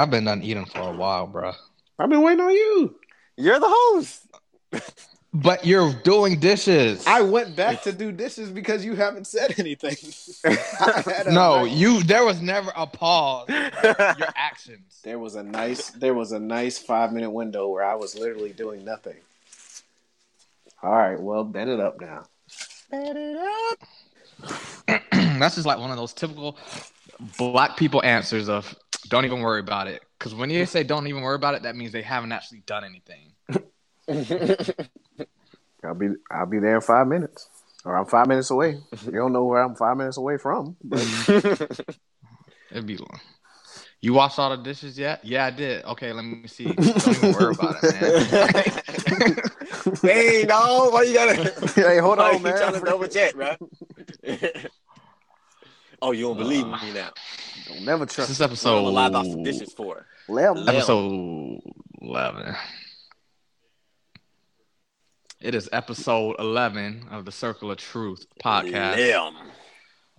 I've been done eating for a while, bro. I've been waiting on you. You're the host. But you're doing dishes. I went back to do dishes because you haven't said anything. I had a no, nice- you. There was never a pause. Your actions. There was a nice there was a nice five minute window where I was literally doing nothing. All right, well, bend it up now. Bend it up. That's just like one of those typical black people answers of "Don't even worry about it." Because when you say "Don't even worry about it," that means they haven't actually done anything. I'll be I'll be there in five minutes. Or I'm five minutes away. You don't know where I'm five minutes away from. But It'd be long. You washed all the dishes yet? Yeah, I did. Okay, let me see. Don't even worry about it, man. hey, no, why you gotta? hey, hold why on, you man. trying to double check, bro? oh, you don't believe Uh, me now? Don't never this trust is episode gonna lie about some dishes for. Lem. Lem. episode eleven. It is episode eleven of the Circle of Truth podcast. Lim.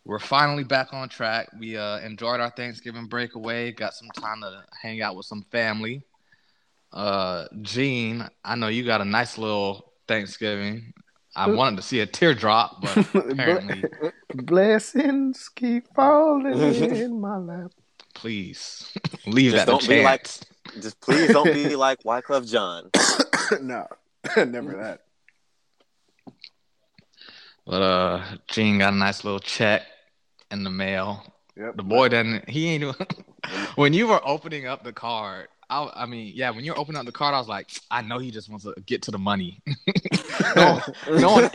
We're finally back on track. We uh, enjoyed our Thanksgiving breakaway. Got some time to hang out with some family. Uh, Jean, I know you got a nice little Thanksgiving. I wanted to see a teardrop, but apparently, Blessings keep falling in my lap. please leave Just that don't to be like, just please don't be like Wyclef Jean. no, never that. But uh, Jean got a nice little check in the mail. Yep. The boy doesn't. He ain't. when you were opening up the card, I, I mean, yeah, when you were opening up the card, I was like, I know he just wants to get to the money. no, no one,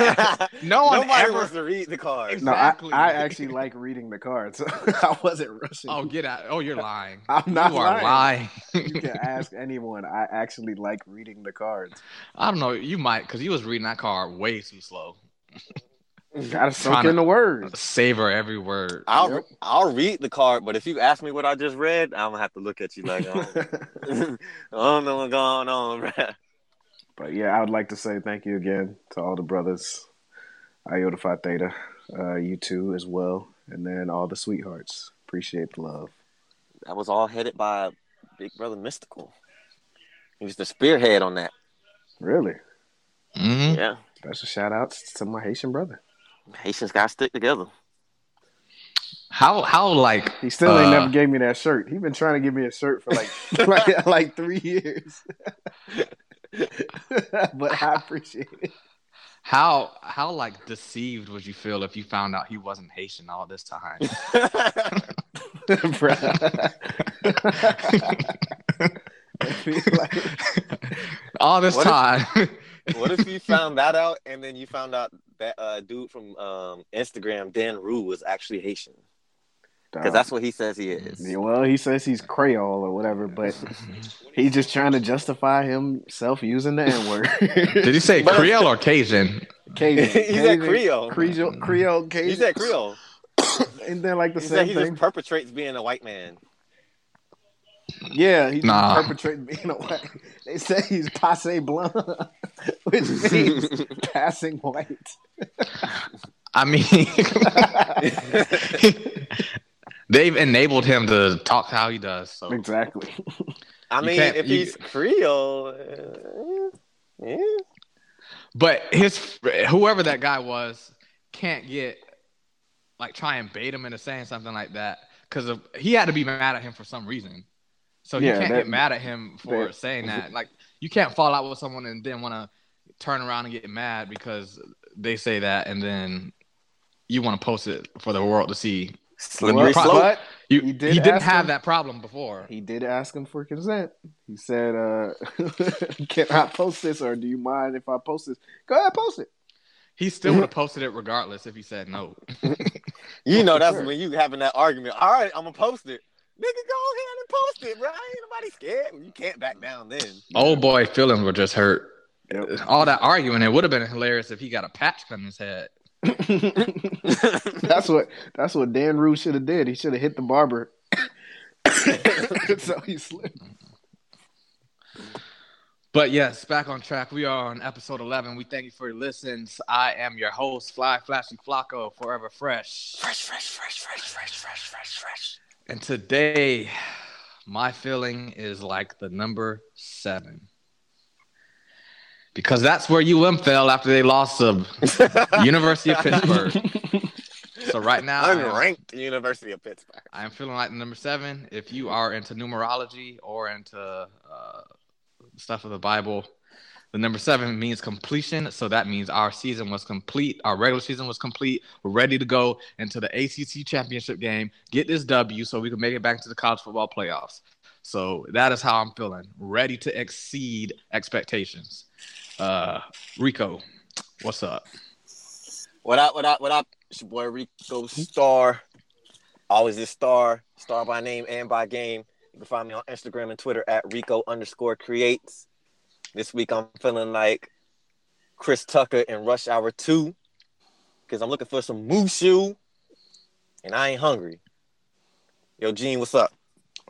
no one Nobody ever. wants to read the cards. No, I, I actually like reading the cards. I wasn't rushing. Oh, get out! Oh, you're lying. I'm not you are lying. you can ask anyone. I actually like reading the cards. I don't know. You might because you was reading that card way too slow. Gotta soak in the words. Savor every word. I'll Yep. I'll read the card, but if you ask me what I just read, I'm gonna have to look at you like I don't, I don't know what's going on, bro. but yeah, I would like to say thank you again to all the brothers, Iota Phi Theta, uh, you two as well, and then all the sweethearts. Appreciate the love. That was all headed by Big Brother Mystical. He was the spearhead on that. Really, Mhm. Yeah, special shout outs to my Haitian brother. Haitians gotta stick together. How how like He still ain't Uh, never gave me that shirt. He been trying to give me a shirt for like like, like three years. but I appreciate it. how how like deceived would you feel if you found out he wasn't Haitian all this time? all this What if- time. what if you found that out and then you found out that uh, dude from um, Instagram, Dan Rue, was actually Haitian? Because that's what he says he is. Yeah, well, he says he's Creole or whatever, but he's just trying to justify himself using the N word. Did he say Creole or Cajun? Cajun, he said Cajun, Creole. Creole, Creole, Cajun. He said Creole. and then like the He same said he thing. just perpetrates being a white man. yeah, he's Nah. perpetrating being a white. They say he's passe blanc, which means passing white. I mean, they've enabled him to talk how he does. So Exactly. I You mean, if you- he's Creole, uh, yeah. But his whoever that guy was can't get like try and bait him into saying something like that because he had to be mad at him for some reason. So Yeah, you can't that- get mad at him for that- saying that. Like you can't fall out with someone and then want to turn around and get mad because they say that, and then you want to post it for the world to see. Slippery Well, slope. but You, He he, did didn't have him- that problem before. he did ask him for consent. He said, uh, "Can I post this, or do you mind if I post this? Go ahead, post it." He still would have posted it regardless if he said no. You know, that's sure. when you having that argument. All right, I'm gonna post it. Nigga, go ahead and post it, bro. Ain't nobody scared. You can't back down then. Old boy feelings were just hurt. Yep. All that arguing, it would have been hilarious if he got a patch on his head. that's what that's what Dan Rue should have did. He should have hit the barber. so he slipped. But yes, back on track. We are on episode 11. We thank you for your listens. I am your host, Fly Flashy Flaco, forever fresh. Fresh, fresh, fresh, fresh, fresh, fresh, fresh, fresh. And today, my feeling is like the number seven. Because that's where UM fell after they lost to University of Pittsburgh. So right now, unranked University of Pittsburgh. I'm feeling like number seven. If you are into numerology or into uh, stuff of the Bible, the number seven means completion. So that means our season was complete. Our regular season was complete. We're ready to go into the ACC championship game, get this W so we can make it back to the college football playoffs. So that is how I'm feeling. Ready to exceed expectations. Uh, Rico, what's up? What up? What up? What up? It's your boy Rico Star. Always this star, star by name and by game. You can find me on Instagram and Twitter at Rico underscore creates. This week I'm feeling like Chris Tucker in Rush Hour 2 because I'm looking for some Mushu and I ain't hungry. Yo, Jean, what's up?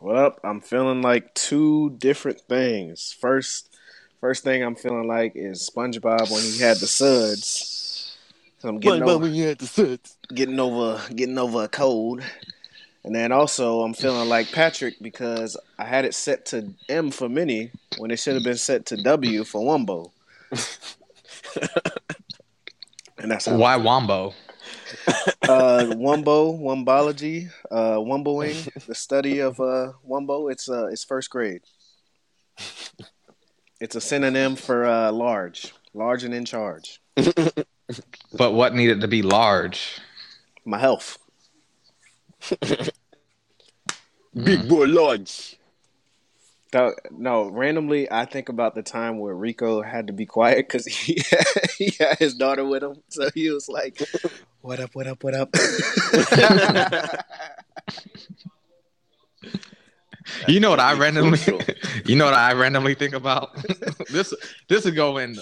What up? I'm feeling like two different things. First, first thing I'm feeling like is SpongeBob when he had the suds so I'm getting over, you had the suds. getting over getting over a cold. And then also I'm feeling like Patrick because I had it set to M for mini when it should have been set to W for Wumbo. and that's how why Wumbo. uh, Wumbo, Wumbology, uh, Wumboing, the study of uh, Wumbo. It's uh, it's first grade. It's a synonym for uh, large, large and in charge. But what needed to be large? My health. Big boy large. No, randomly, I think about the time where Rico had to be quiet because he, he had his daughter with him. So he was like, What up, what up, what up? You know what I randomly you know what I randomly think about? this this would go in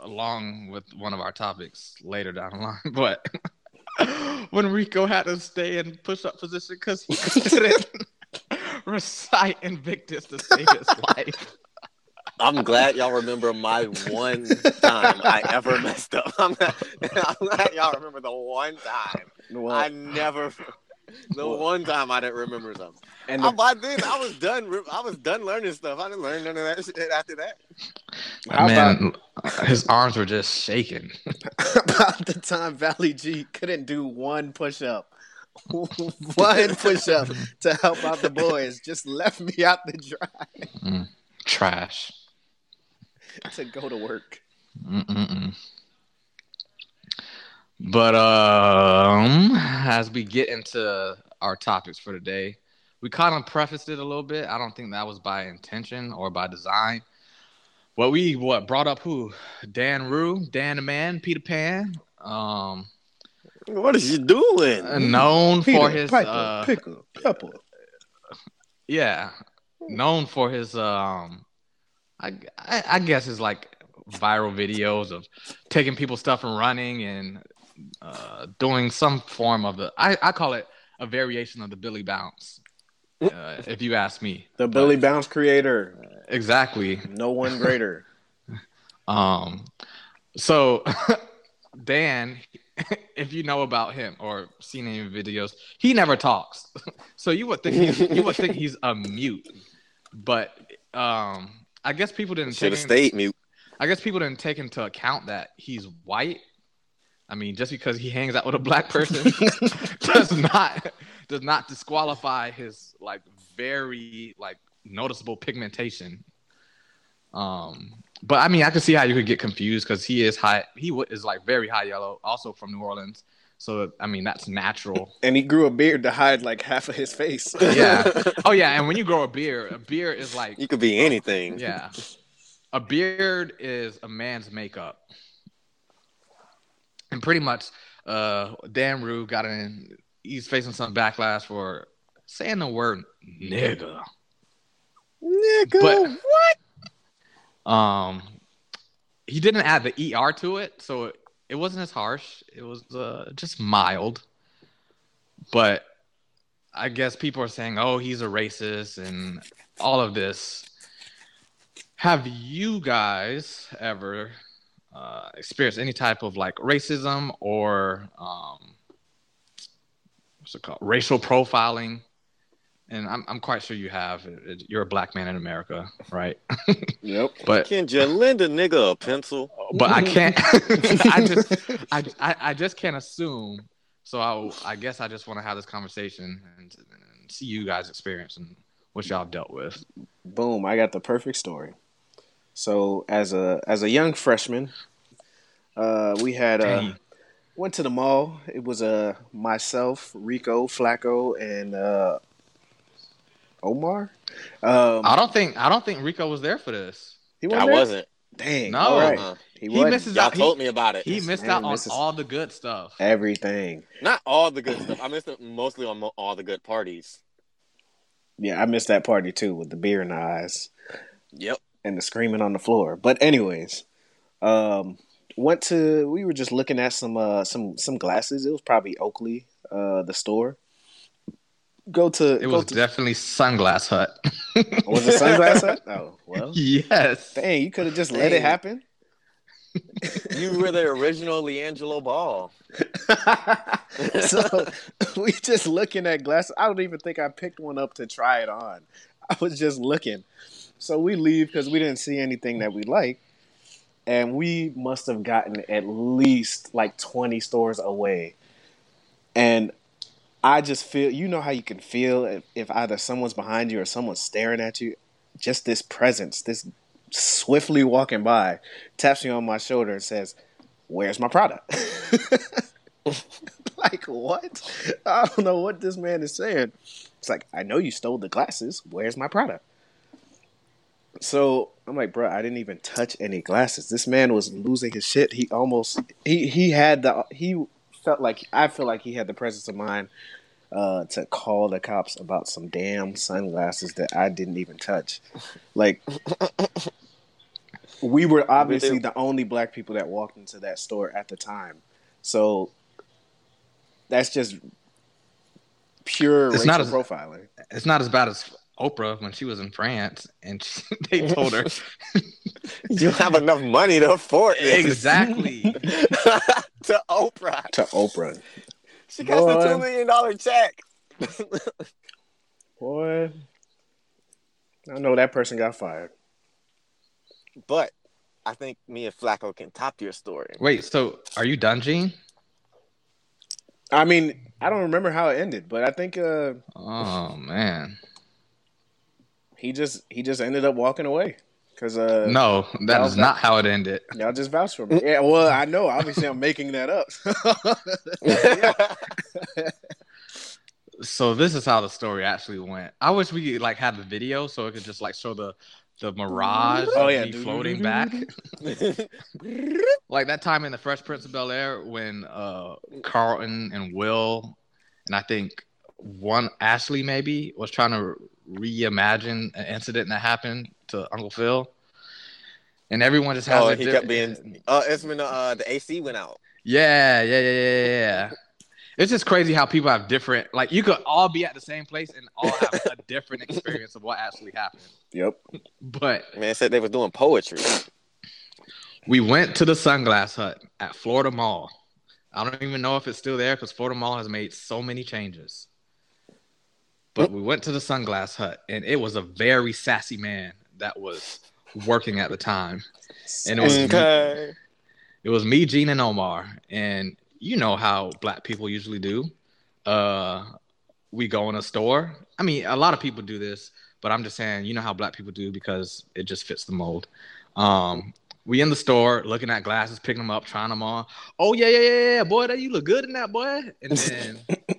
along with one of our topics later down the line. But when Rico had to stay in push up position because he couldn't recite Invictus to save his life. I'm glad y'all remember my one time I ever messed up. I'm glad, I'm glad y'all remember the one time well, I never the one time I didn't remember something. And the, by then I was done. I was done learning stuff. I didn't learn none of that shit after that. Man, about, his arms were just shaking. about the time Valley G couldn't do one push up. one push up to help out the boys just left me out the dry. Mm, trash. to go to work. Mm-mm-mm. But um, as we get into our topics for today, we kind of prefaced it a little bit. I don't think that was by intention or by design. What we what brought up who? Dan Rue, Dan the Man, Peter Pan. Um, what is he doing? Known Peter, for his Piper, uh, pickle, pepper. Yeah, known for his um, I, I I guess his like viral videos of taking people's stuff and running and uh, doing some form of the I, I call it a variation of the Billy Bounce. Uh, if you ask me, the Billy Bounce creator, exactly. No one greater. um, so Dan, if you know about him or seen any videos, he never talks. so you would think he's, you would think he's a mute, but um, I guess people didn't should have stayed mute. I guess people didn't take into account that he's white I mean, just because he hangs out with a black person does not does not disqualify his like very like noticeable pigmentation. Um, but I mean, I can see how you could get confused because he is high. He is like very high yellow, also from New Orleans. So I mean, that's natural. And he grew a beard to hide like half of his face. yeah. Oh yeah. And when you grow a beard, a beard is like you could be anything. Yeah. A beard is a man's makeup and pretty much uh, Dan Rue got in. He's facing some backlash for saying the word nigga. Nigga, but, what? Um, he didn't add the er to it, so it, it wasn't as harsh. It was uh, just mild. But I guess people are saying, "Oh, he's a racist," and all of this. Have you guys ever uh, experience any type of like racism or um, what's it called racial profiling and I'm I'm quite sure you have. You're a black man in America, right? Yep. but Can you lend a nigga a pencil? but I can't. I just I, I I just can't assume. So I I guess I just want to have this conversation and, and see you guys experience and what y'all dealt with. Boom! I got the perfect story. So as a as a young freshman, uh, we had uh, went to the mall. It was uh myself, Rico, Flaco, and uh, Omar. Um, I don't think I don't think Rico was there for this. he I there? wasn't. Dang. No. All right. Uh-uh. He, He was misses Y'all out. He, told me about it. he missed man out on misses- all the good stuff. everything. Not all the good stuff. I missed it mostly on mo- all the good parties. Yeah, I missed that party too with the beer in the eyes. Yep. And the screaming on the floor. But anyways, um, went to we were just looking at some uh some some glasses. It was probably Oakley, uh, the store. Go to It go was to, definitely Sunglass Hut. was it sunglass hut? Oh well, yes. dang, you could have just let it happen. You were the original LiAngelo Ball. so we just looking at glasses. I don't even think I picked one up to try it on. I was just looking. So we leave because we didn't see anything that we like. And we must have gotten at least like 20 stores away. And I just feel, you know how you can feel if, if either someone's behind you or someone's staring at you? Just this presence, this swiftly walking by, taps me on my shoulder and says, Where's my product? like, what? I don't know what this man is saying. It's like, I know you stole the glasses. Where's my product? So I'm like, bro, I didn't even touch any glasses. This man was losing his shit. He almost he he had the he felt like I feel like he had the presence of mind uh, to call the cops about some damn sunglasses that I didn't even touch. Like we were obviously the only black people that walked into that store at the time. So that's just pure It's racial not as- profiling. It's not as bad as Oprah when she was in France and she, they told her You have enough money to afford this. exactly. to Oprah. To Oprah. She got Boy. the two million dollar check. Boy, I know that person got fired. but I think me and Flaco can top your story. Wait, so are you done, Jean? I mean, I don't remember how it ended, but I think uh, Oh man. He just he just ended up walking away because uh, No, that no, is that- not how it ended. y'all just vouch for me. Yeah, well, I know. Obviously, I'm making that up. So this is how the story actually went. I wish we like had the video so it could just like show the the mirage Oh, yeah. floating back. like that time in the Fresh Prince of Bel Air when uh Carlton and Will and I think one Ashley maybe was trying to reimagine an incident that happened to Uncle Phil. And everyone just has oh, he di- kept being. Uh, it's when uh, the AC went out. Yeah, yeah, yeah, yeah, yeah. It's just crazy how people have different like you could all be at the same place and all have a different experience of what actually happened. yep. But Man said they was doing poetry. we went to the Sunglass Hut at Florida Mall. I don't even know if it's still there because Florida Mall has made so many changes. But we went to the Sunglass Hut and it was a very sassy man that was working at the time. And it was Okay. it was me, Jean, and Omar. And you know how black people usually do. Uh we go in a store. I mean, a lot of people do this, but I'm just saying, you know how black people do because it just fits the mold. Um we in the store looking at glasses, picking them up, trying them on. Oh yeah, yeah, yeah, yeah, boy, that you look good in that boy. And then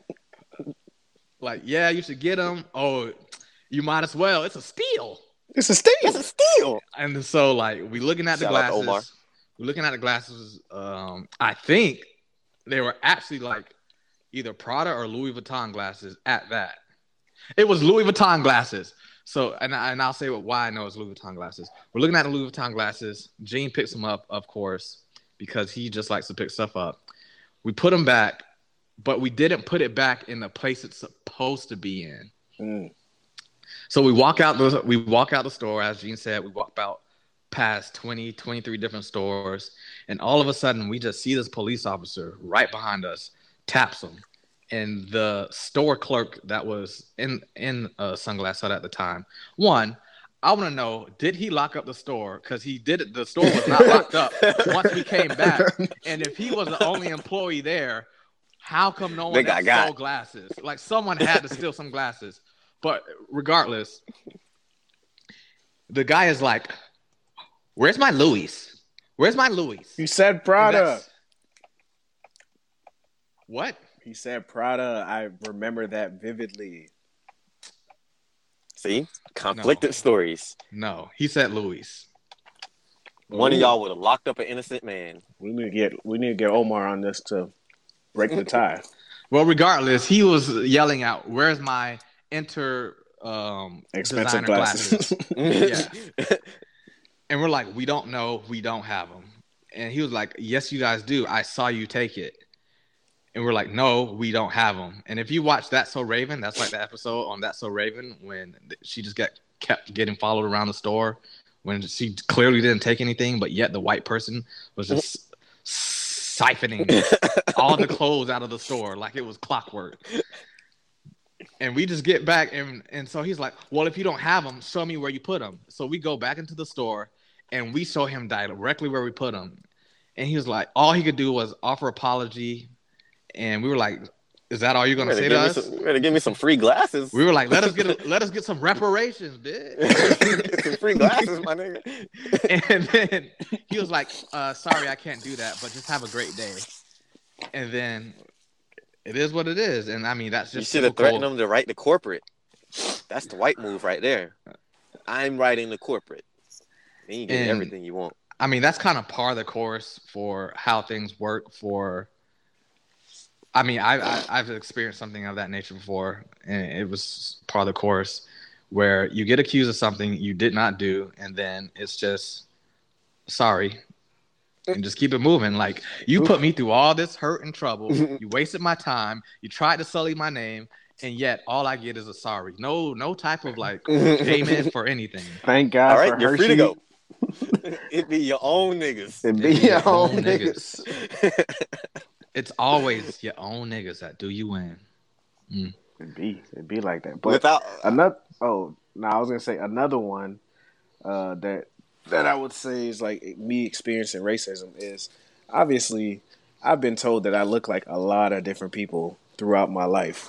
like, yeah, you should get them. Oh, you might as well. It's a steal. It's a steal. It's a steal. And so like we looking at the Shout out to glasses. Omar. We looking at the glasses. Um, I think they were actually like either Prada or Louis Vuitton glasses at that. It was Louis Vuitton glasses. So and I, and I'll say why I know it's Louis Vuitton glasses. We're looking at the Louis Vuitton glasses. Jean picks them up, of course, because he just likes to pick stuff up. We put them back, but we didn't put it back in the place it's supposed to be in. Mm. So we walk out the we walk out the store as Jean said. We walk out past 20, 23 different stores, and all of a sudden we just see this police officer right behind us, taps him, and the store clerk that was in in uh, Sunglass Hut at the time. One, I want to know: Did he lock up the store? Because he did it. The store was not locked up once we came back. And if he was the only employee there, how come no one got, stole glasses? Like someone had to steal some glasses. But regardless, the guy is like, "Where's my Louis? Where's my Louis?" You said Prada. What? He said Prada. I remember that vividly. See, conflicted no. stories. No, he said Louis. One Ooh. of y'all would have locked up an innocent man. We need to get we need to get Omar on this to break the tie. well, regardless, he was yelling out, "Where's my inter um, expensive glasses?" glasses? yeah. And we're like, "We don't know. We don't have them." And he was like, "Yes, you guys do. I saw you take it." and we're like, no, we don't have them. And if you watch That So Raven, that's like the episode on That So Raven when she just got kept getting followed around the store when she clearly didn't take anything, but yet the white person was just siphoning all the clothes out of the store like it was clockwork. And we just get back, and and so he's like, "Well, if you don't have them, show me where you put them." So we go back into the store, and we show him directly where we put them. And he was like, all he could do was offer apology, and we were like, "Is that all you're gonna say to us?" Some, better give me some free glasses. We were like, "Let us get a, let us get some reparations, bitch." some free glasses, my nigga. and then he was like, uh, "Sorry, I can't do that, but just have a great day." And then it is what it is, and I mean that's just you should have threatened them to write the corporate. That's the white move right there. I'm writing the corporate. Then you get and, everything you want. I mean, that's kind of par the course for how things work for I mean, I, I have experienced something of that nature before, and it was part of the course where you get accused of something you did not do, and then it's just sorry, and just keep it moving. Like you put me through all this hurt and trouble. You wasted my time. You tried to sully my name, and yet all I get is a sorry. No, no type of like payment for anything. Thank God. All right, you're Hershey. free to go. it be your own niggas. It be, it be your, your, own, own niggas. niggas. It's always your own niggas that do you win. Mm. It be it be like that. But without another oh no, I was gonna say another one uh, that that I would say is like me experiencing racism is obviously I've been told that I look like a lot of different people throughout my life.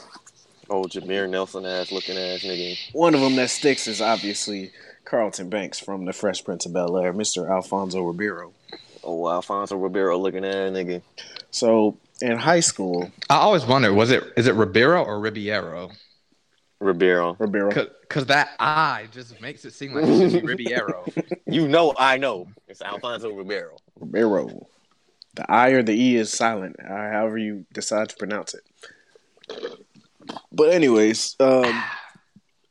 Oh, Jameer Nelson ass looking ass nigga. One of them that sticks is obviously Carlton Banks from The Fresh Prince of Bel Air, Mr. Alfonso Ribeiro. Oh, Alfonso Ribeiro looking ass nigga. So in high school, I always wondered was it is it Ribeiro or Ribeiro? Ribeiro. Ribeiro. Because that I just makes it seem like it should be Ribeiro. you know, I know. It's Alfonso Ribeiro. Ribeiro. The I or the E is silent, uh, however you decide to pronounce it. But anyways, um,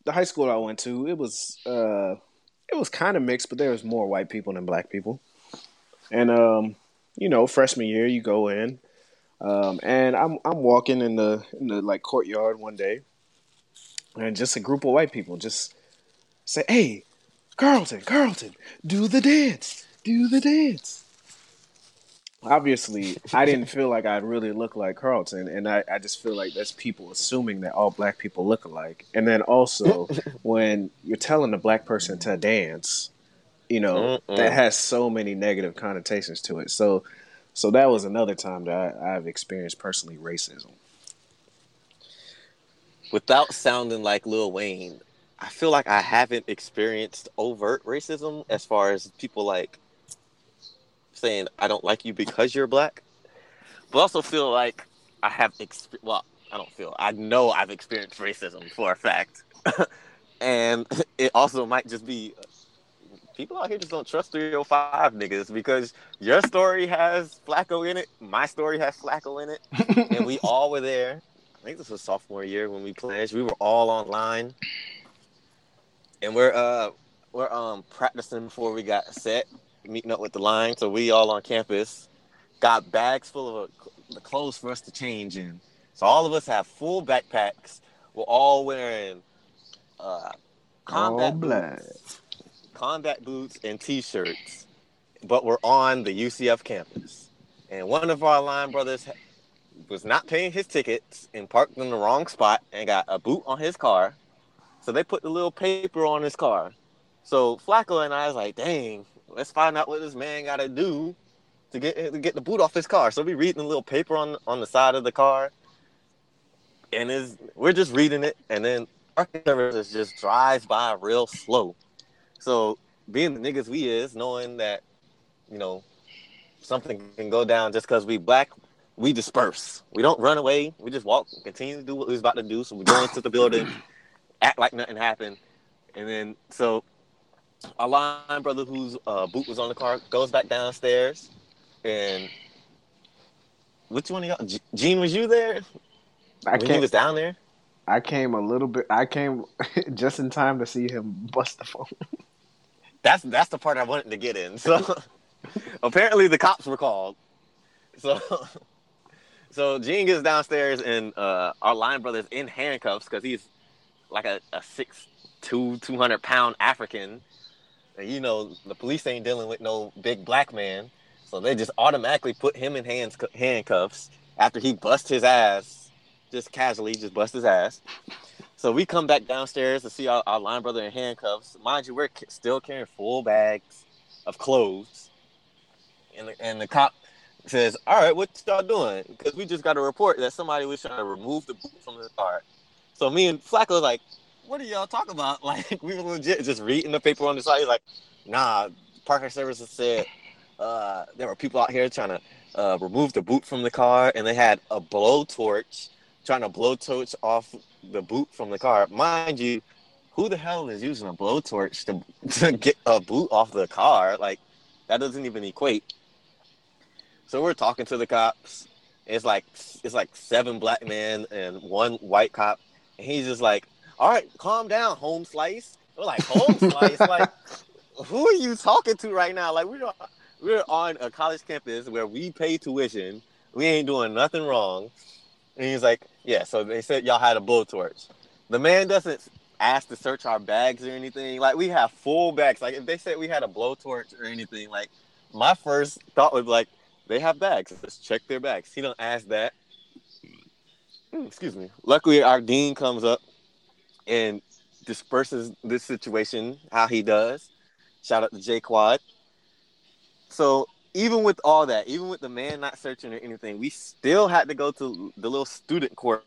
the high school I went to, it was uh, it was kind of mixed, but there was more white people than black people. And um, you know, freshman year, you go in, um, and I'm I'm walking in the in the like courtyard one day, and just a group of white people just say, "Hey, Carlton, Carlton, do the dance, do the dance." Obviously, I didn't feel like I really looked like Carlton, and I, I just feel like that's people assuming that all black people look alike. And then also, when you're telling a black person to dance, you know Mm-mm. that has so many negative connotations to it. So, so that was another time that I, I've experienced personally racism. Without sounding like Lil Wayne, I feel like I haven't experienced overt racism as far as people like saying I don't like you because you're black, but also feel like I have exp- well, I don't feel I know I've experienced racism for a fact, and it also might just be people out here just don't trust 305 niggas because your story has Flaco in it, my story has Flaco in it, and we all were there. I think this was sophomore year when we pledged. We were all online, and we're uh we're um practicing before we got set, meeting up with the line. So we all on campus got bags full of uh, the clothes for us to change in. So all of us have full backpacks. We're all wearing uh, combat all black. Boots combat boots and t-shirts, but we're on the UCF campus. And one of our line brothers was not paying his tickets and parked in the wrong spot and got a boot on his car. So they put the little paper on his car. So Flaco and I was like, dang, let's find out what this man got to do to get to get the boot off his car. So we reading the little paper on on the side of the car, and is we're just reading it, and then our service just drives by real slow. So being the niggas we is, knowing that you know something can go down just because we black, we disperse. We don't run away. We just walk, continue to do what we was about to do. So we go into the building, act like nothing happened, and then so our line brother, whose uh, boot was on the car, goes back downstairs, and which one of y'all? Jean, was you there? I when he was down there. I came a little bit. I came just in time to see him bust the phone. that's that's the part I wanted to get in. So apparently the cops were called. So so Jean gets downstairs and uh, our line brother's in handcuffs because he's like a, a six two two hundred pound African. And you know the police ain't dealing with no big black man, so they just automatically put him in hands handcuffs after he bust his ass, just casually just bust his ass. So we come back downstairs to see our, our line brother in handcuffs. Mind you, we're still carrying full bags of clothes, and the, and the cop says, "All right, what y'all doing?" Because we just got a report that somebody was trying to remove the boot from the car. So me and Flaco was like, "What are y'all talking about?" Like we were legit just reading the paper on the side. He's like, "Nah, parking services said uh, there were people out here trying to uh, remove the boot from the car, and they had a blowtorch trying to blowtorch off the boot from the car. Mind you, who the hell is using a blowtorch to, to get a boot off the car? Like that doesn't even equate. So we're talking to the cops. It's like it's like seven black men and one white cop, and he's just like, "All right, calm down, home slice." We're like, "Home slice?" like, who are you talking to right now? Like, we're we're on a college campus where we pay tuition. We ain't doing nothing wrong. And he's like, "Yeah." So they said y'all had a blowtorch. The man doesn't ask to search our bags or anything. Like we have full bags. Like if they said we had a blowtorch or anything, like my first thought was like, they have bags. Let's check their bags. He don't ask that. Hmm, excuse me. Luckily, our dean comes up and disperses this situation how he does. Shout out to J Quad. So even with all that, even with the man not searching or anything, we still had to go to the little student court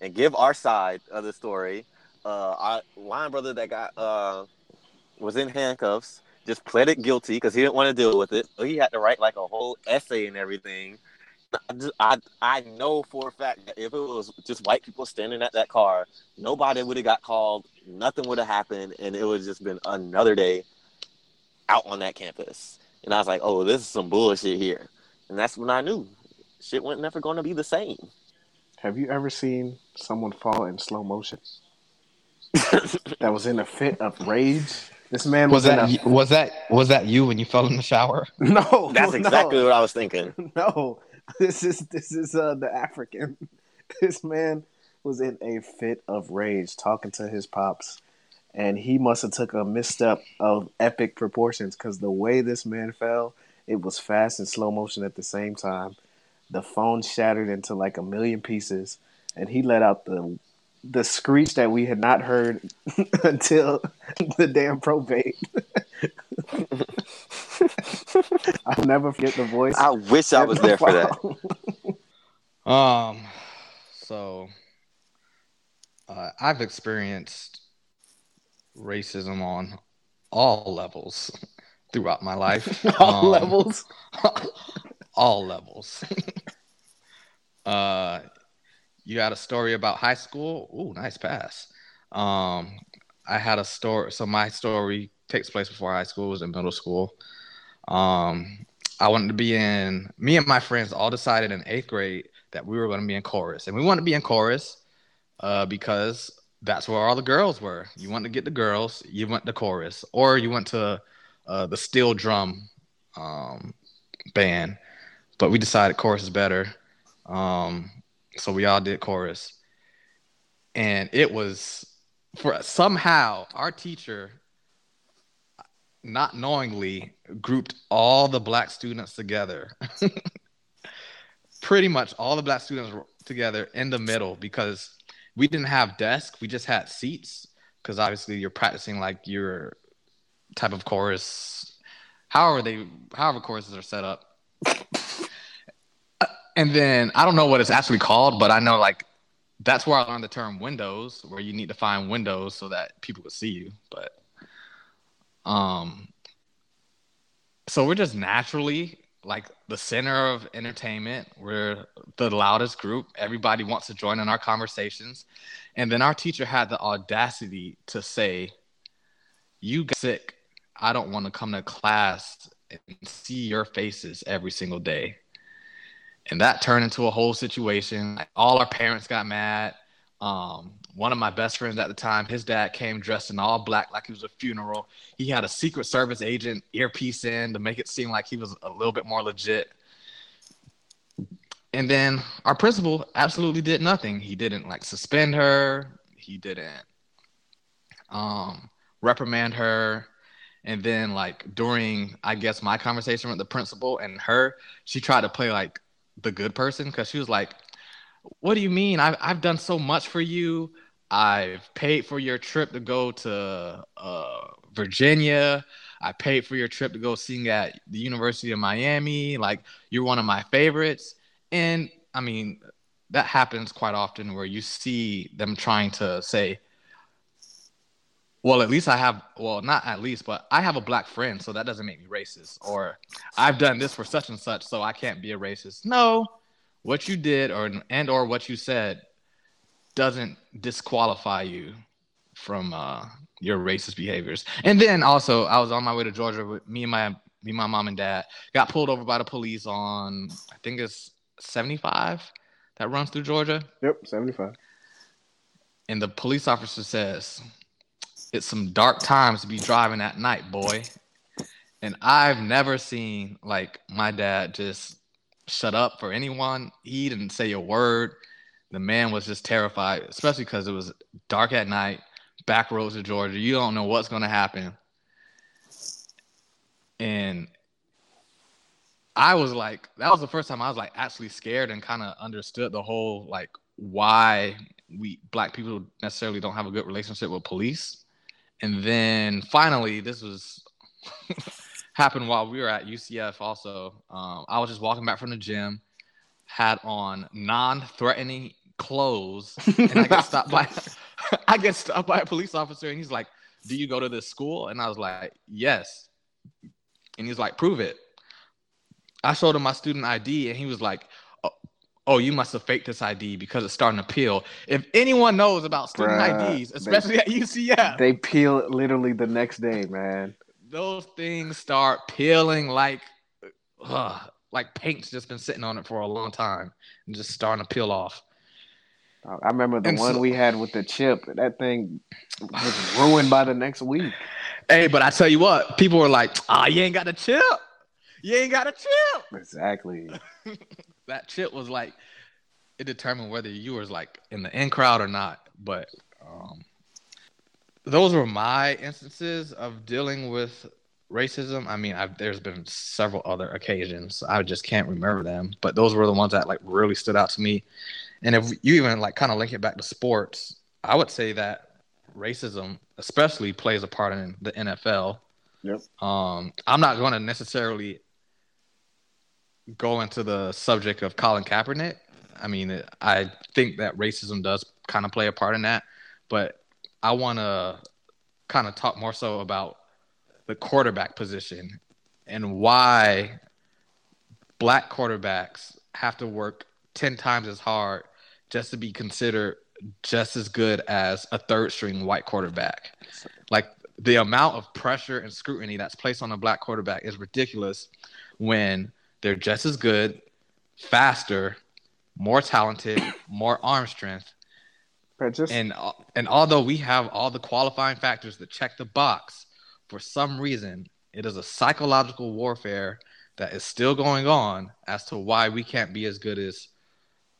and give our side of the story. Uh, our line brother that got uh, was in handcuffs just pleaded guilty because he didn't want to deal with it. So he had to write like a whole essay and everything. I, just, I I know for a fact that if it was just white people standing at that car, nobody would have got called, nothing would have happened, and it would have just been another day out on that campus. And I was like, oh, this is some bullshit here. And that's when I knew shit wasn't never going to be the same. Have you ever seen someone fall in slow motion? that was in a fit of rage this man was, was that a... was that was that you when you fell in the shower? No, that's exactly no. what I was thinking. No, this is this is uh, the African. This man was in a fit of rage talking to his pops, and he must have took a misstep of epic proportions because the way this man fell, it was fast and slow motion at the same time. The phone shattered into like a million pieces, and he let out the the screech that we had not heard until the damn probate. I'll never forget the voice. I wish I was there for that. Um, so uh, I've experienced racism on all levels throughout my life. all um, levels. all levels. uh, you had a story about high school. Ooh, nice pass. Um, I had a story. So my story takes place before high school. It was in middle school. Um, I wanted to be in. Me and my friends all decided in eighth grade that we were going to be in chorus, and we wanted to be in chorus uh, because that's where all the girls were. You went to get the girls, you went to chorus, or you went to uh, the steel drum um, band. But we decided chorus is better. Um, so we all did chorus. And it was for somehow our teacher not knowingly grouped all the black students together. pretty much all the black students were together in the middle because we didn't have desks. We just had seats because obviously you're practicing like your type of chorus, however they, however choruses are set up. and then I don't know what it's actually called, but I know like that's where I learned the term windows, where you need to find windows so that people could see you. But um, so we're just naturally like the center of entertainment. We're the loudest group. Everybody wants to join in our conversations. And then our teacher had the audacity to say, You got sick. I don't want to come to class and see your faces every single day. And that turned into a whole situation. All our parents got mad. Um, one of my best friends at the time, his dad came dressed in all black like it was a funeral. He had a Secret Service agent earpiece in to make it seem like he was a little bit more legit. And then our principal absolutely did nothing. He didn't like suspend her. He didn't um, reprimand her. And then like during I guess my conversation with the principal and her, she tried to play like the good person because she was like, what do you mean? I've I've done so much for you. I've paid for your trip to go to uh, Virginia. I paid for your trip to go sing at the University of Miami. Like you're one of my favorites. And I mean, that happens quite often where you see them trying to say, well, at least I have, well, not at least, but I have a black friend, so that doesn't make me racist. Or I've done this for such and such, so I can't be a racist. No, what you did or and or what you said doesn't disqualify you from uh, your racist behaviors. And then also, I was on my way to Georgia with me and my me, my mom and dad got pulled over by the police on I think it's 75 that runs through Georgia. Yep, 75. And the police officer says, "It's some dark times to be driving at night, boy." And I've never seen like my dad just shut up for anyone. He didn't say a word. The man was just terrified, especially because it was dark at night, back roads of Georgia. You don't know what's going to happen. And I was like, that was the first time I was like actually scared and kind of understood the whole like why we black people necessarily don't have a good relationship with police. And then finally, this was happened while we were at UCF. Also, um, I was just walking back from the gym, had on non-threatening clothes, and I get stopped by I get stopped by a police officer, and he's like, "Do you go to this school?" And I was like, "Yes." And he's like, "Prove it." I showed him my student ID, and he was like, "Oh, oh you must have faked this ID because it's starting to peel." If anyone knows about student Bruh, IDs, especially they, at UCF, they peel literally the next day, man those things start peeling like uh, like paint's just been sitting on it for a long time and just starting to peel off. I remember the and one so, we had with the chip. That thing was ruined by the next week. Hey, but I tell you what, people were like, "Ah, oh, you ain't got a chip. You ain't got a chip." Exactly. that chip was like it determined whether you was like in the in crowd or not. But um, those were my instances of dealing with racism. I mean, I've, there's been several other occasions. I just can't remember them, but those were the ones that like really stood out to me. And if you even like kind of link it back to sports, I would say that racism, especially, plays a part in the NFL. Yep. Um, I'm not going to necessarily go into the subject of Colin Kaepernick. I mean, I think that racism does kind of play a part in that, but I want to kind of talk more so about the quarterback position and why black quarterbacks have to work 10 times as hard just to be considered just as good as a third string white quarterback. Like the amount of pressure and scrutiny that's placed on a black quarterback is ridiculous when they're just as good, faster, more talented, more arm strength, just... And and although we have all the qualifying factors that check the box, for some reason it is a psychological warfare that is still going on as to why we can't be as good as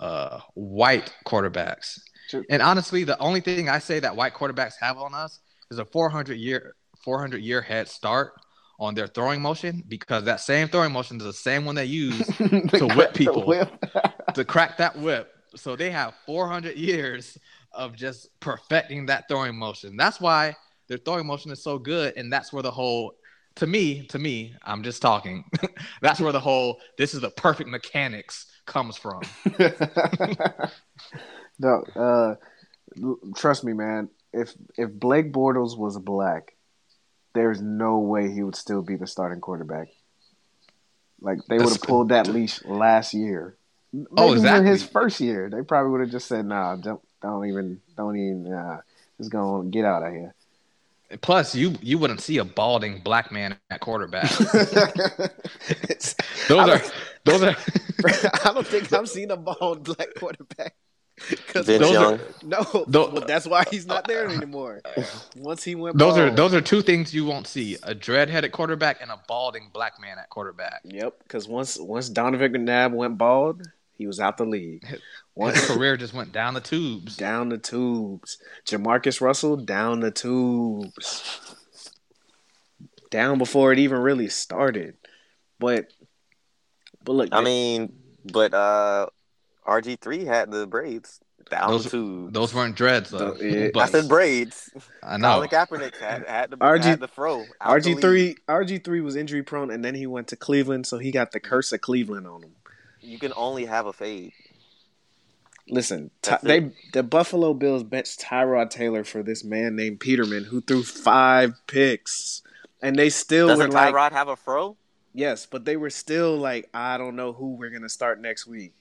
uh, white quarterbacks. And honestly, the only thing I say that white quarterbacks have on us is a 400 year 400 year head start on their throwing motion because that same throwing motion is the same one they use to whip people. Whip. to crack that whip. So they have 400 years of just perfecting that throwing motion. That's why their throwing motion is so good, and that's where the whole to me, to me, I'm just talking. that's where the whole this is the perfect mechanics comes from. no, uh, trust me, man. If if Blake Bortles was black, there's no way he would still be the starting quarterback. Like they would have pulled that leash last year. Oh, Maybe oh, exactly. his first year, they probably would have just said, "Nah, don't, don't even, don't even, uh, just go get out of here." Plus, you you wouldn't see a balding black man at quarterback. those are those are. I don't think I've seen a bald black quarterback. Because those Young. Are, no, those, that's why he's not there anymore. Once he went, those bald. are those are two things you won't see: a dread-headed quarterback and a balding black man at quarterback. Yep, because once once Donovan McNabb went bald, he was out the league. One His career just went down the tubes. Down the tubes. Jamarcus Russell down the tubes. Down before it even really started. But but look, I mean, but uh RG three had the braids down those, to those weren't dreads though. The, I said braids. I know. Colin Kaepernick had, had the RG had the fro. RG three RG three was injury prone, and then he went to Cleveland, so he got the curse of Cleveland on him. You can only have a fade. Listen, ty- they the Buffalo Bills benched Tyrod Taylor for this man named Peterman who threw five picks, and they still doesn't were Tyrod like, have a fro? Yes, but they were still like, I don't know who we're gonna start next week.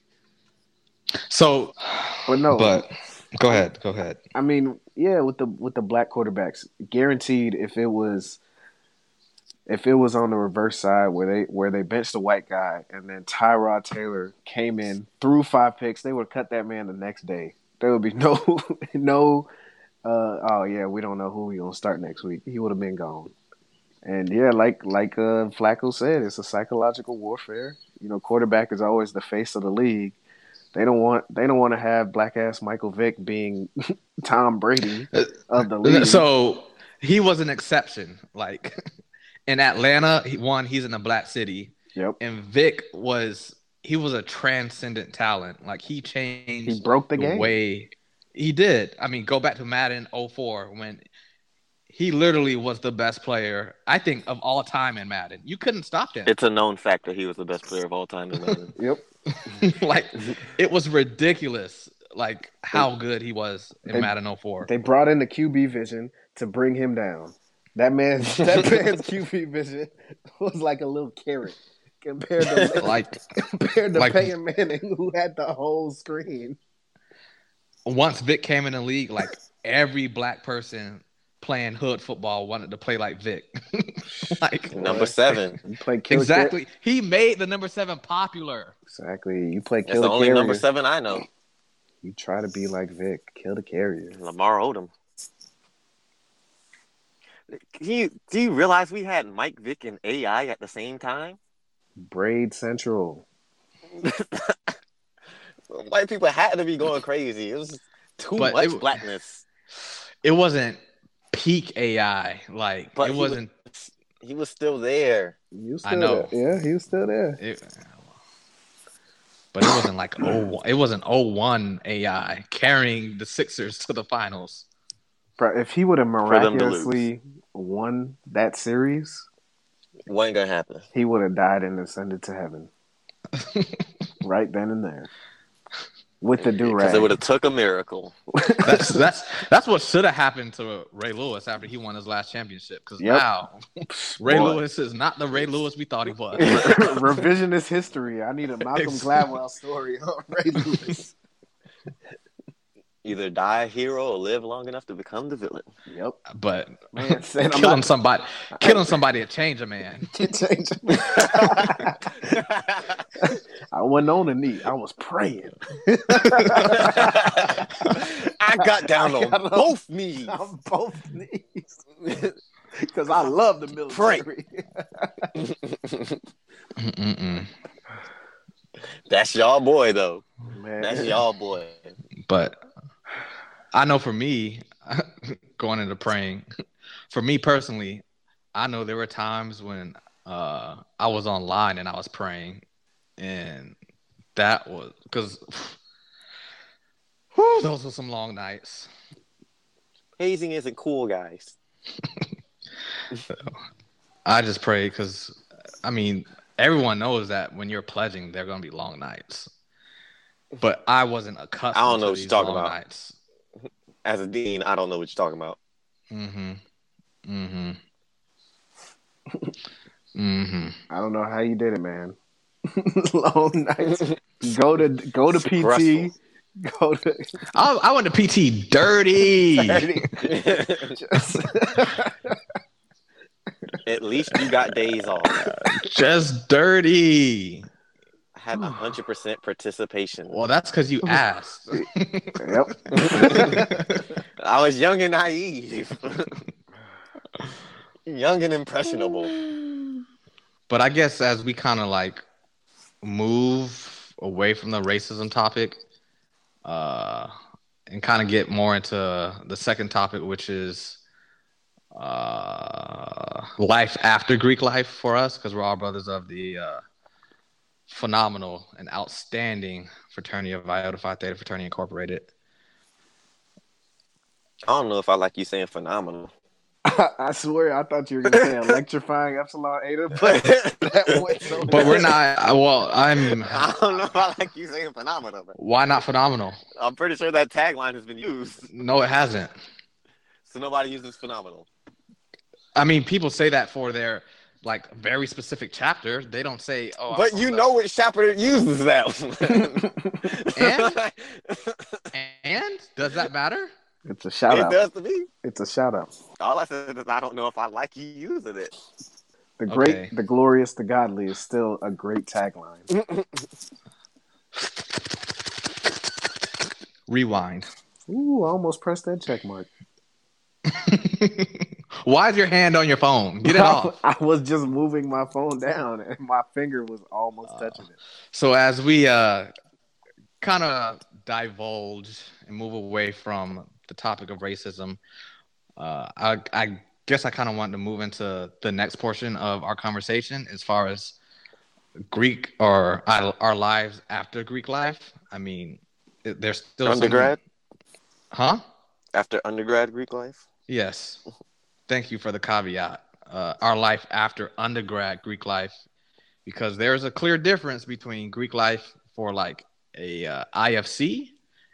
So, but no, but go ahead, go ahead. I mean, yeah, with the with the black quarterbacks, guaranteed if it was if it was on the reverse side where they where they benched the white guy and then Tyrod Taylor came in threw five picks, they would cut that man the next day. There would be no no uh, oh yeah, we don't know who we gonna start next week. He would have been gone. And yeah, like like uh, Flaco said, it's a psychological warfare. You know, quarterback is always the face of the league. They don't want they don't want to have black ass Michael Vick being Tom Brady of the league. So he was an exception. Like in Atlanta, he, one he's in a black city. Yep. And Vick was he was a transcendent talent. Like he changed. He broke the, the game. Way he did. I mean, go back to Madden 04 when he literally was the best player, I think, of all time in Madden. You couldn't stop him. It's a known fact that he was the best player of all time in Madden. yep. like it was ridiculous like how good he was in they, Madden 04. They brought in the QB vision to bring him down. That man, that man's QB vision was like a little carrot compared to like compared to like, Peyton Manning, who had the whole screen. Once Vick came in the league, like every black person playing hood football wanted to play like Vick, like number seven. You play exactly. He made the number seven popular. Exactly. You play kill That's the only carrier. number seven I know. You try to be like Vick. kill the carrier. Lamar Odom. Do you, do you realize we had Mike Vick and AI at the same time? Braid Central. White people had to be going crazy. It was too but much it, blackness. It wasn't peak AI. Like but it wasn't. Was, he was still there. He was still I know. There. Yeah, he was still there. It, but it wasn't like oh, it wasn't 01 AI carrying the Sixers to the finals. Bro, if he would have miraculously won that series, wasn't gonna happen. He would have died and ascended to heaven, right then and there, with the do rag. Because it would have took a miracle. that's that's that's what should have happened to Ray Lewis after he won his last championship. Because yep. now Ray Boy. Lewis is not the Ray Lewis we thought he was. Revisionist history. I need a Malcolm Gladwell story on Ray Lewis either die a hero or live long enough to become the villain. Yep. But man, killing not... somebody, killing somebody to change a man. change a man. I wasn't on a knee. I was praying. I got down I got on, both knees. On both knees. Because I love the military. That's y'all boy though. Man. That's y'all boy. But I know for me, going into praying, for me personally, I know there were times when uh, I was online and I was praying, and that was because those were some long nights. Hazing isn't cool, guys. so, I just pray because I mean everyone knows that when you're pledging, they're gonna be long nights. But I wasn't accustomed. I don't know what you're talking about. Nights. As a dean, I don't know what you're talking about. Mm-hmm. Mm-hmm. mm-hmm. I don't know how you did it, man. long nights. go to go to PT. Go to. I, I went to PT dirty. dirty. At least you got days off. Just dirty. I had hundred percent participation. Well, that's because you asked. yep. I was young and naive. young and impressionable. But I guess as we kind of like move away from the racism topic, uh, and kind of get more into the second topic, which is uh, life after Greek life for us, because we're all brothers of the uh, phenomenal and outstanding fraternity of Iota Phi Theta Fraternity Incorporated. I don't know if I like you saying phenomenal. I, swear, I thought you were going to say electrifying Epsilon Eta, but so but we're not. Well, I'm. I don't know if I like you saying phenomenal. But why not phenomenal? I'm pretty sure that tagline has been used. No, it hasn't. So nobody uses phenomenal. I mean, people say that for their like very specific chapter. They don't say, "Oh." But you know which chapter uses that. and and does that matter? It's a shout it out. It does to me. It's a shout out. All I said is I don't know if I like you using it. The great, okay. the glorious, the godly is still a great tagline. Rewind. Ooh, I almost pressed that check mark. Why is your hand on your phone? Get it off. I was just moving my phone down and my finger was almost uh, touching it. So as we uh kind of divulge and move away from the topic of racism, uh, I, I guess I kind of want to move into the next portion of our conversation as far as Greek or our lives after Greek life. I mean, there's still undergrad, huh? After undergrad Greek life. Yes. Thank you for the caveat. Uh, our life after undergrad Greek life, because there's a clear difference between Greek life for like a uh, IFC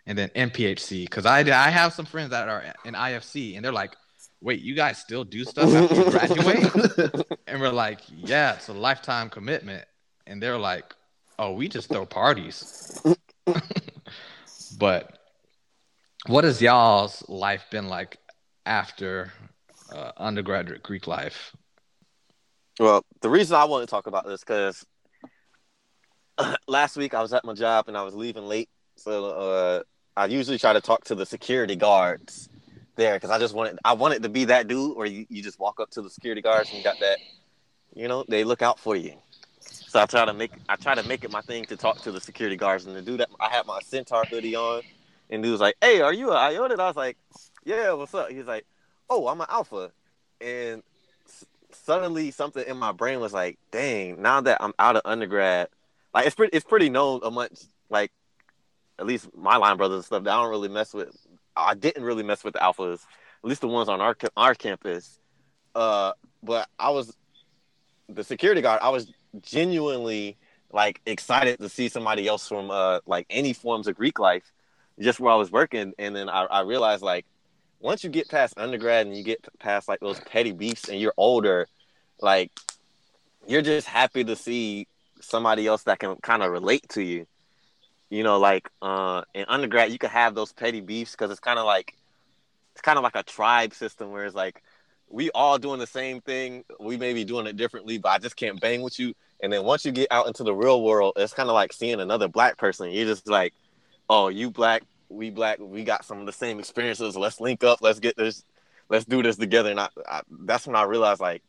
and then NPHC. because I I have some friends that are in IFC and they're like, wait, you guys still do stuff after you graduate? and we're like, yeah, it's a lifetime commitment. And they're like, oh, we just throw parties. but what has y'all's life been like after uh, undergraduate Greek life? Well, the reason I want to talk about this because last week I was at my job and I was leaving late, so uh, I usually try to talk to the security guards there because I just wanted I wanted to be that dude where you, you just walk up to the security guards and got that, you know, they look out for you. So I try to make I try to make it my thing to talk to the security guards and to do that. I had my Centaur hoodie on, and he was like, "Hey, are you a Iota?" I was like, "Yeah, what's up?" He's like, "Oh, I'm an Alpha," and s- suddenly something in my brain was like, "Dang!" Now that I'm out of undergrad, like it's pretty it's pretty known amongst like at least my line brothers and stuff, that I don't really mess with. I didn't really mess with the alphas, at least the ones on our our campus. Uh, but I was the security guard. I was genuinely like excited to see somebody else from uh like any forms of Greek life, just where I was working, and then I, I realized like once you get past undergrad and you get past like those petty beefs and you're older, like you're just happy to see somebody else that can kind of relate to you you know, like uh, in undergrad, you could have those petty beefs because it's kind of like it's kind of like a tribe system where it's like we all doing the same thing. We may be doing it differently, but I just can't bang with you. And then once you get out into the real world, it's kind of like seeing another black person. You're just like, oh, you black, we black, we got some of the same experiences. Let's link up. Let's get this. Let's do this together. And I, I, that's when I realized like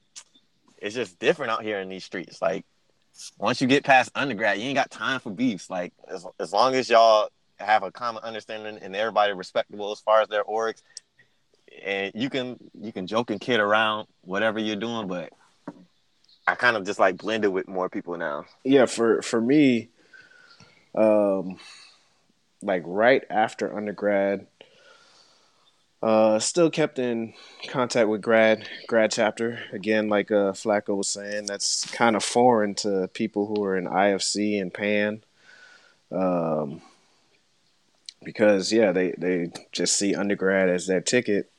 it's just different out here in these streets. Like once you get past undergrad, you ain't got time for beefs. Like as, as long as y'all have a common understanding and everybody respectable as far as their orgs, and you can you can joke and kid around whatever you're doing, but I kind of just like blended with more people now. Yeah, for for me, Um, like right after undergrad, uh, still kept in contact with grad grad chapter. Again, like uh, Flaco was saying, that's kind of foreign to people who are in IFC and Pan. Um, because yeah, they they just see undergrad as their ticket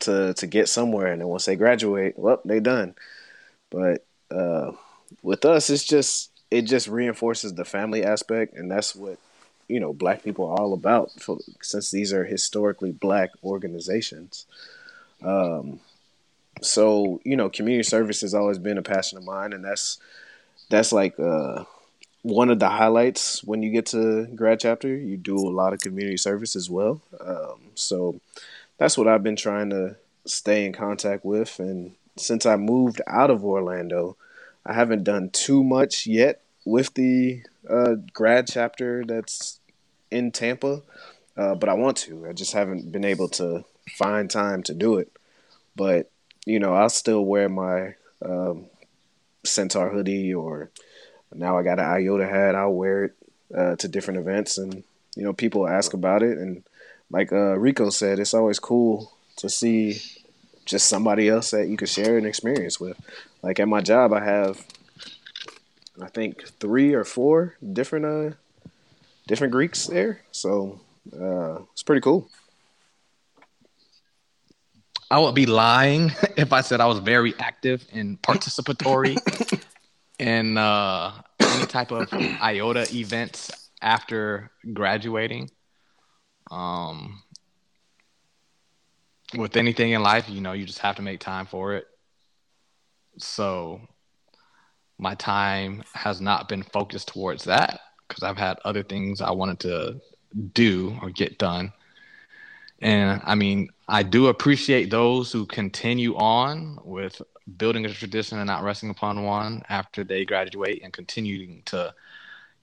to to get somewhere, and then once they graduate, well, they done. But uh, with us, it's just it just reinforces the family aspect, and that's what you know black people are all about for, since these are historically black organizations. Um, so you know community service has always been a passion of mine and that's that's like uh, one of the highlights when you get to grad chapter. You do a lot of community service as well. Um, so that's what i've been trying to stay in contact with and since i moved out of orlando i haven't done too much yet with the uh, grad chapter that's in Tampa, uh, but I want to. I just haven't been able to find time to do it. But you know, I'll still wear my um, Centaur hoodie, or now I got an IOTA hat. I'll wear it uh, to different events, and you know, people ask about it. And like uh, Rico said, it's always cool to see just somebody else that you could share an experience with. Like at my job, I have I think three or four different uh different Greeks there. So uh, it's pretty cool. I would be lying if I said I was very active and participatory in uh, any type of IOTA events after graduating. Um, with anything in life, you know, you just have to make time for it. So my time has not been focused towards that because I've had other things I wanted to do or get done. And I mean, I do appreciate those who continue on with building a tradition and not resting upon one after they graduate and continuing to,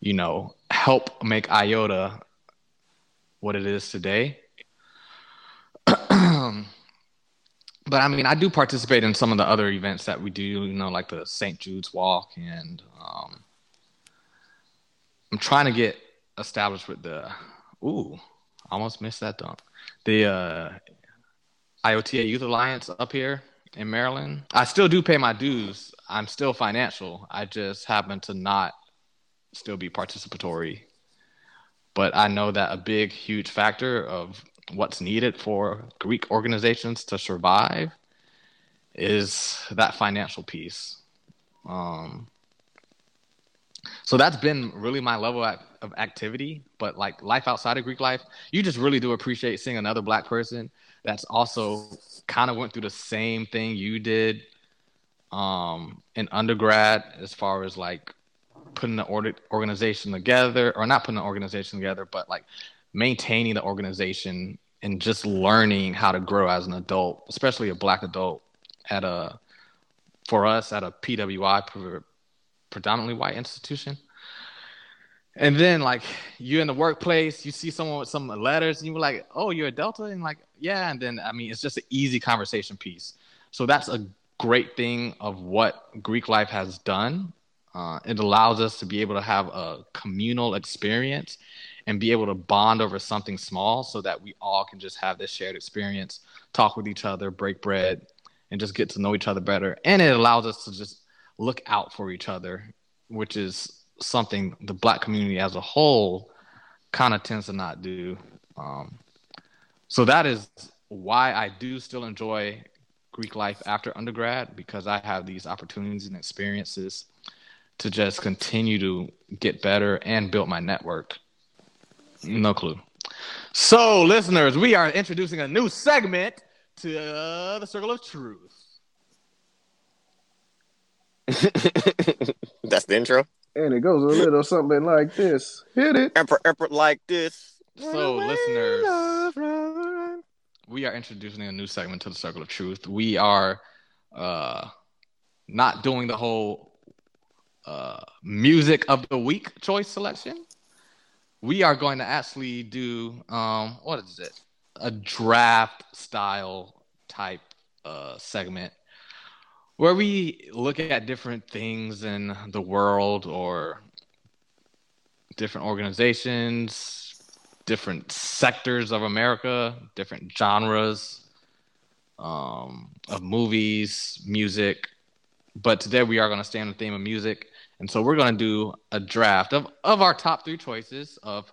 you know, help make IOTA what it is today. but I mean, I do participate in some of the other events that we do, you know, like the St. Jude's Walk and um, I'm trying to get established with the. Ooh, almost missed that dunk. The uh, IOTA Youth Alliance up here in Maryland. I still do pay my dues. I'm still financial. I just happen to not still be participatory. But I know that a big, huge factor of what's needed for Greek organizations to survive is that financial piece. Um, so that's been really my level of activity. But like life outside of Greek life, you just really do appreciate seeing another black person that's also kind of went through the same thing you did um, in undergrad, as far as like putting the organization together, or not putting the organization together, but like maintaining the organization and just learning how to grow as an adult, especially a black adult at a for us at a PWI predominantly white institution. And then like you're in the workplace, you see someone with some letters, and you're like, "Oh, you're a Delta," and like, yeah. And then I mean, it's just an easy conversation piece. So that's a great thing of what Greek life has done. Uh, it allows us to be able to have a communal experience and be able to bond over something small, so that we all can just have this shared experience, talk with each other, break bread, and just get to know each other better. And it allows us to just look out for each other, which is something the black community as a whole kind of tends to not do. Um, so that is why I do still enjoy Greek life after undergrad because I have these opportunities and experiences to just continue to get better and build my network. No clue. So, listeners, we are introducing a new segment to uh, the Circle of Truth. That's the intro. And it goes a little something like this. Hit it. Emperor, emperor like this. So, listeners, we are introducing a new segment to the Circle of Truth. We are uh, not doing the whole uh, music of the week choice selection. We are going to actually do um, what is it? A draft style type uh, segment where we look at different things in the world or different organizations, different sectors of America, different genres um, of movies, music. But today we are going to stay on the theme of music. And so we're going to do a draft of, of our top three choices of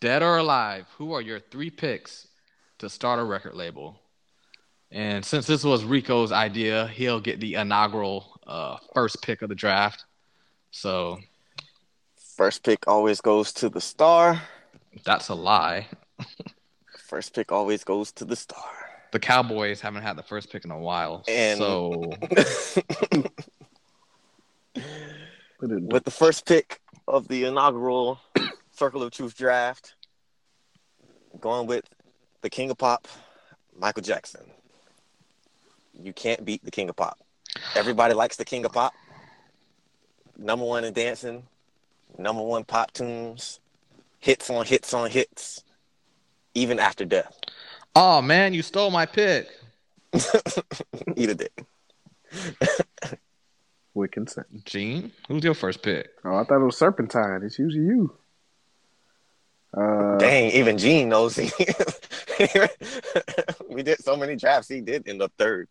dead or alive. Who are your three picks to start a record label? And since this was Rico's idea, he'll get the inaugural uh, first pick of the draft. So, first pick always goes to the star. That's a lie. first pick always goes to the star. The Cowboys haven't had the first pick in a while. And so, with the first pick of the inaugural Circle of Truth draft, going with the King of Pop, Michael Jackson you can't beat the King of Pop. Everybody likes the King of Pop. Number one in dancing, number one pop tunes, hits on hits on hits, even after death. Oh man, you stole my pick. Eat a dick. With consent. Jean, who's your first pick? Oh, I thought it was Serpentine. It's usually you. Uh, Dang, even Jean knows he. we did so many drafts. He did end up third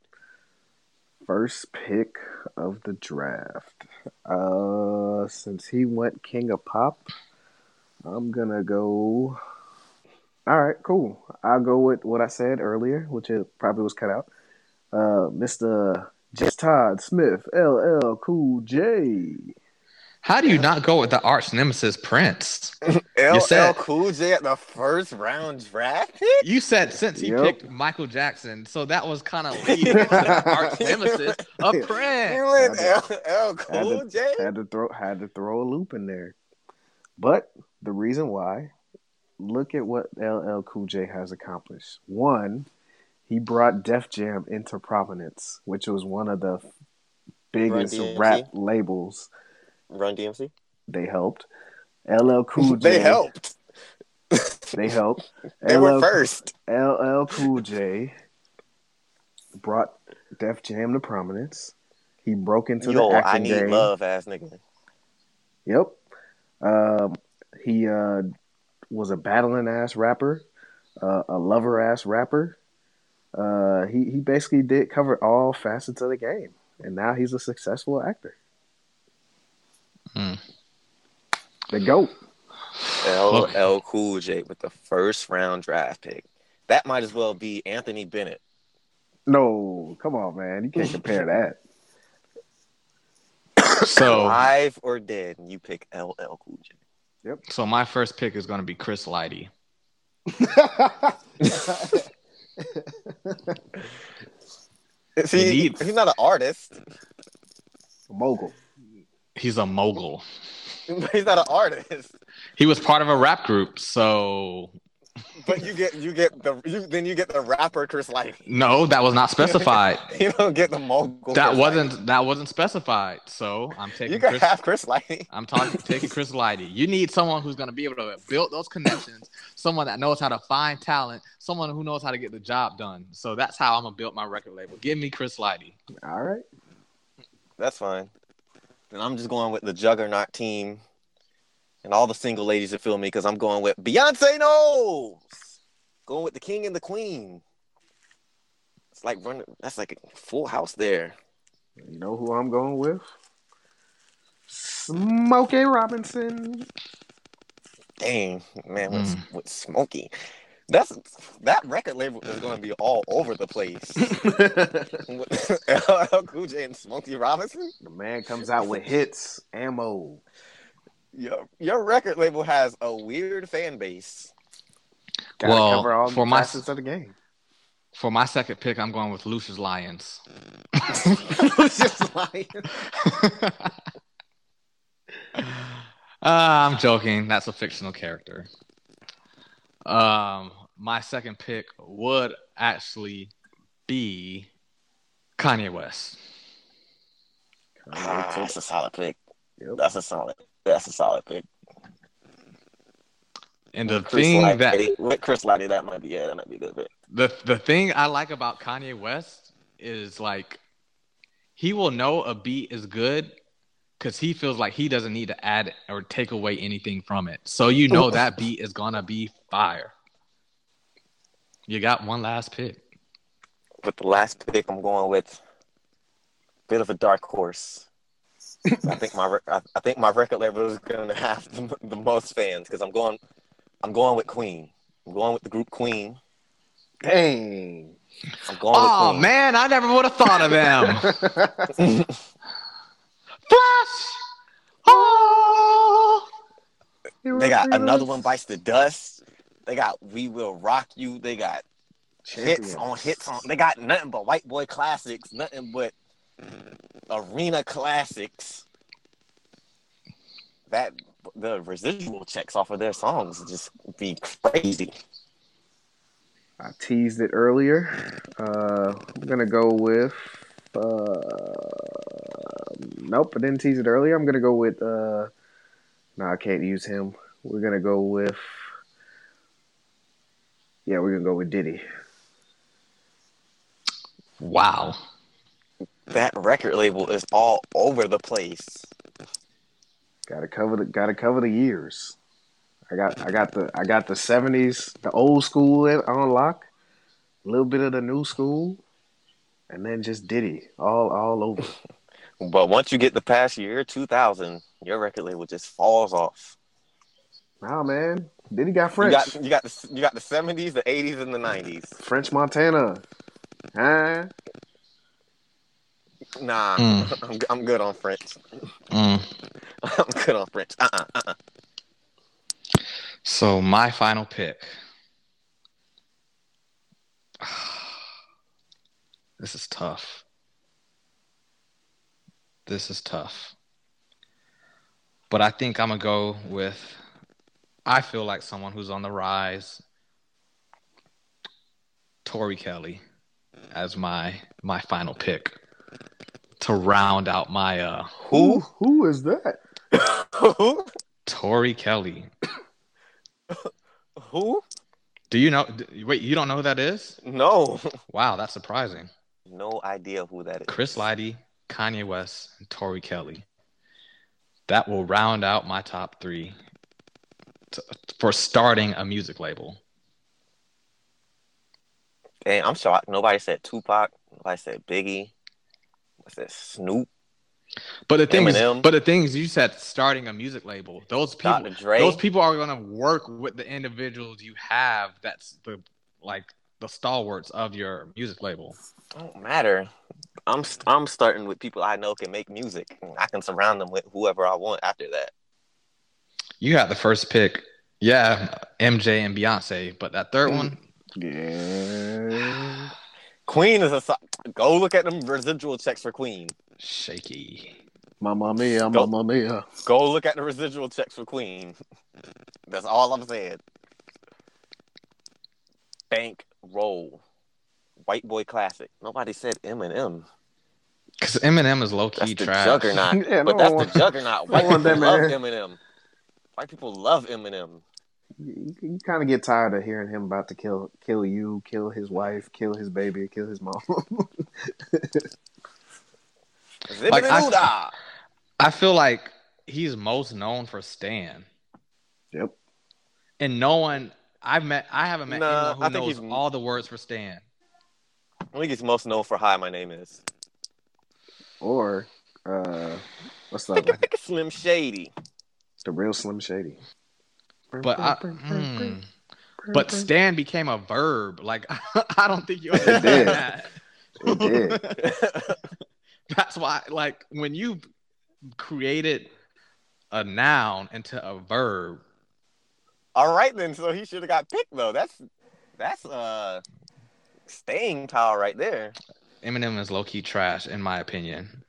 first pick of the draft. Uh, since he went King of Pop, I'm gonna go. All right, cool. I'll go with what I said earlier, which it probably was cut out. Uh, Mr. James Todd Smith, LL Cool J. How do you not go with the arch nemesis Prince? LL said, Cool J at the first round draft pick? You said since he yep. picked Michael Jackson, so that was kind of leading the arch nemesis of Prince. You went LL Cool had J? Had to throw had to throw a loop in there. But the reason why, look at what LL Cool J has accomplished. One, he brought Def Jam into prominence, which was one of the biggest rap labels Run DMC? They helped. LL Cool J. they helped. they helped. they LL, were first. LL Cool J brought Def Jam to prominence. He broke into Yo, the acting I need game. love, ass nigga. Yep. Um, he uh, was a battling ass rapper, uh, a lover ass rapper. Uh, he he basically did cover all facets of the game, and now he's a successful actor. Mm. The GOAT. LL Cool J with the first round draft pick. That might as well be Anthony Bennett. No, come on, man. You can't compare that. So alive or dead, you pick LL Cool J. Yep. So my first pick is going to be Chris Lighty. he, need... he's not an artist. A mogul. He's a mogul. He's not an artist. He was part of a rap group, so. But you get you get the you, then you get the rapper Chris Lighty. No, that was not specified. you don't get the mogul. That Chris wasn't Lighty. that wasn't specified. So I'm taking. You can Chris, have Chris Lighty. I'm talking taking Chris Lighty. You need someone who's going to be able to build those connections. Someone that knows how to find talent. Someone who knows how to get the job done. So that's how I'm gonna build my record label. Give me Chris Lighty. All right. That's fine. And I'm just going with the Juggernaut team and all the single ladies that feel me because I'm going with Beyonce knows. Going with the king and the queen. It's like running. That's like a full house there. You know who I'm going with? Smokey Robinson. Dang, man, mm. with Smokey. That's that record label is going to be all over the place. LL Cool J and Smokey Robinson. The man comes out with hits, ammo. Your your record label has a weird fan base. Gotta well, cover all for my of the game. For my second pick, I'm going with Lucious Lyons. Lucious Lyons. uh, I'm joking. That's a fictional character. Um, my second pick would actually be Kanye West. Ah, that's a solid pick. Yep. That's a solid. That's a solid pick. And the Chris thing Lighty, that with Chris Lighty, that might be yeah, that might be a good pick. The the thing I like about Kanye West is like he will know a beat is good because he feels like he doesn't need to add or take away anything from it. So you know that beat is gonna be fire. You got one last pick. With the last pick, I'm going with bit of a dark horse. I think my I think my record label is going to have the, the most fans because I'm going I'm going with Queen. I'm going with the group Queen. Dang. I'm going oh man, I never would have thought of them. Flash. Oh. They got another one bites the dust. They got We Will Rock You. They got Champions. hits on hits on. They got nothing but white boy classics. Nothing but arena classics. That the residual checks off of their songs just be crazy. I teased it earlier. Uh, I'm gonna go with. Uh, nope, I didn't tease it earlier. I'm gonna go with. Uh, no, I can't use him. We're gonna go with. Yeah, we're gonna go with Diddy. Wow. That record label is all over the place. Gotta cover the gotta cover the years. I got I got the I got the seventies, the old school on lock, a little bit of the new school, and then just Diddy all all over. but once you get the past year, two thousand, your record label just falls off. Nah, man. Diddy got French. You got you got the you got the seventies, the eighties, and the nineties. French Montana. Huh? Nah, mm. I'm I'm good on French. Mm. I'm good on French. Uh-uh, uh-uh. So my final pick. This is tough. This is tough. But I think I'm gonna go with I feel like someone who's on the rise. Tori Kelly as my my final pick to round out my uh who who is that? Tori Kelly. who? Do you know? Wait, you don't know who that is? No. Wow, that's surprising. No idea who that is. Chris Lighty, Kanye West, and Tori Kelly. That will round out my top three to, for starting a music label. Hey, I'm shocked. Nobody said Tupac. Nobody said Biggie. I said Snoop. But the thing Eminem. is, but the thing is, you said starting a music label. Those people, those people are going to work with the individuals you have. That's the like the stalwarts of your music label. Don't matter. I'm I'm starting with people I know can make music. I can surround them with whoever I want after that. You got the first pick. Yeah, MJ and Beyonce, but that third mm. one. Yeah. Queen is a go look at them residual checks for Queen. Shaky. Mamma mia, go, mamma mia. Go look at the residual checks for Queen. That's all I'm saying. Bank roll. White boy classic. Nobody said Eminem. Because Eminem is low key trash. Juggernaut. yeah, but that's one, the juggernaut. White people love Eminem. White people love Eminem. You, you kind of get tired of hearing him about to kill kill you, kill his wife, kill his baby, kill his mom. like, I, I feel like he's most known for Stan. Yep. And no one I've met I haven't met nah, anyone who knows all the words for Stan. I think he's most known for Hi My Name Is. Or uh what's that? Pick a Slim Shady. The real Slim Shady. But I, mm, but Stan became a verb. Like I don't think you understand that. It did. That's why, like, when you created a noun into a verb. All right, then. So he should have got picked, though. That's that's uh staying power right there. Eminem is low key trash, in my opinion.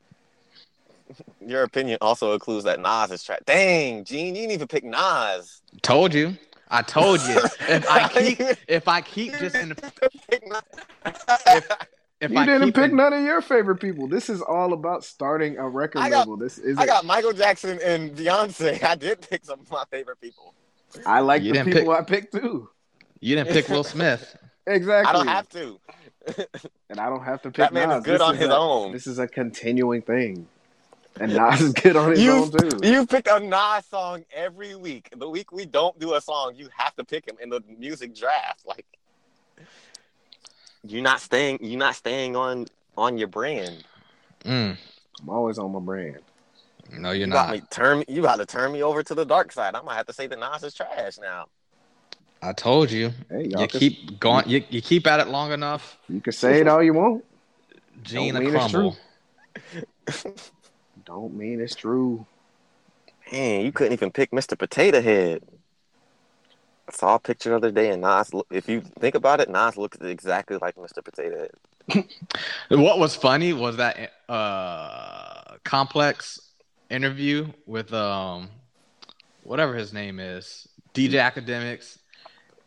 Your opinion also includes that Nas is trash. Dang, Jean, you didn't even pick Nas. Told you. I told you. if I keep if I keep just in the, if, if you I didn't pick in, none of your favorite people. This is all about starting a record got, label. This is I got Michael Jackson and Beyonce. I did pick some of my favorite people. I like you the people pick, I picked too. You didn't pick Will Smith. exactly. I don't have to. and I don't have to pick. That man Nas. is good this on is his a, own. This is a continuing thing. And Nas is good on his you, own too. You pick a Nas song every week. The week we don't do a song, you have to pick him in the music draft. Like you're not staying. You're not staying on on your brand. Mm. I'm always on my brand. No, you're You not. got me turn. You about to turn me over to the dark side. I might have to say that Nas is trash now. I told you. Hey, y'all You can- keep going. You, you keep at it long enough. You can say it all you want. Jean Don't a mean it's crumble. Don't mean it's true. Man, you couldn't even pick Mr. Potato Head. I saw a picture the other day, and Nas. look- If you think about it, Nas looks exactly like Mr. Potato Head. What was funny was that uh complex interview with um whatever his name is, DJ Akademiks,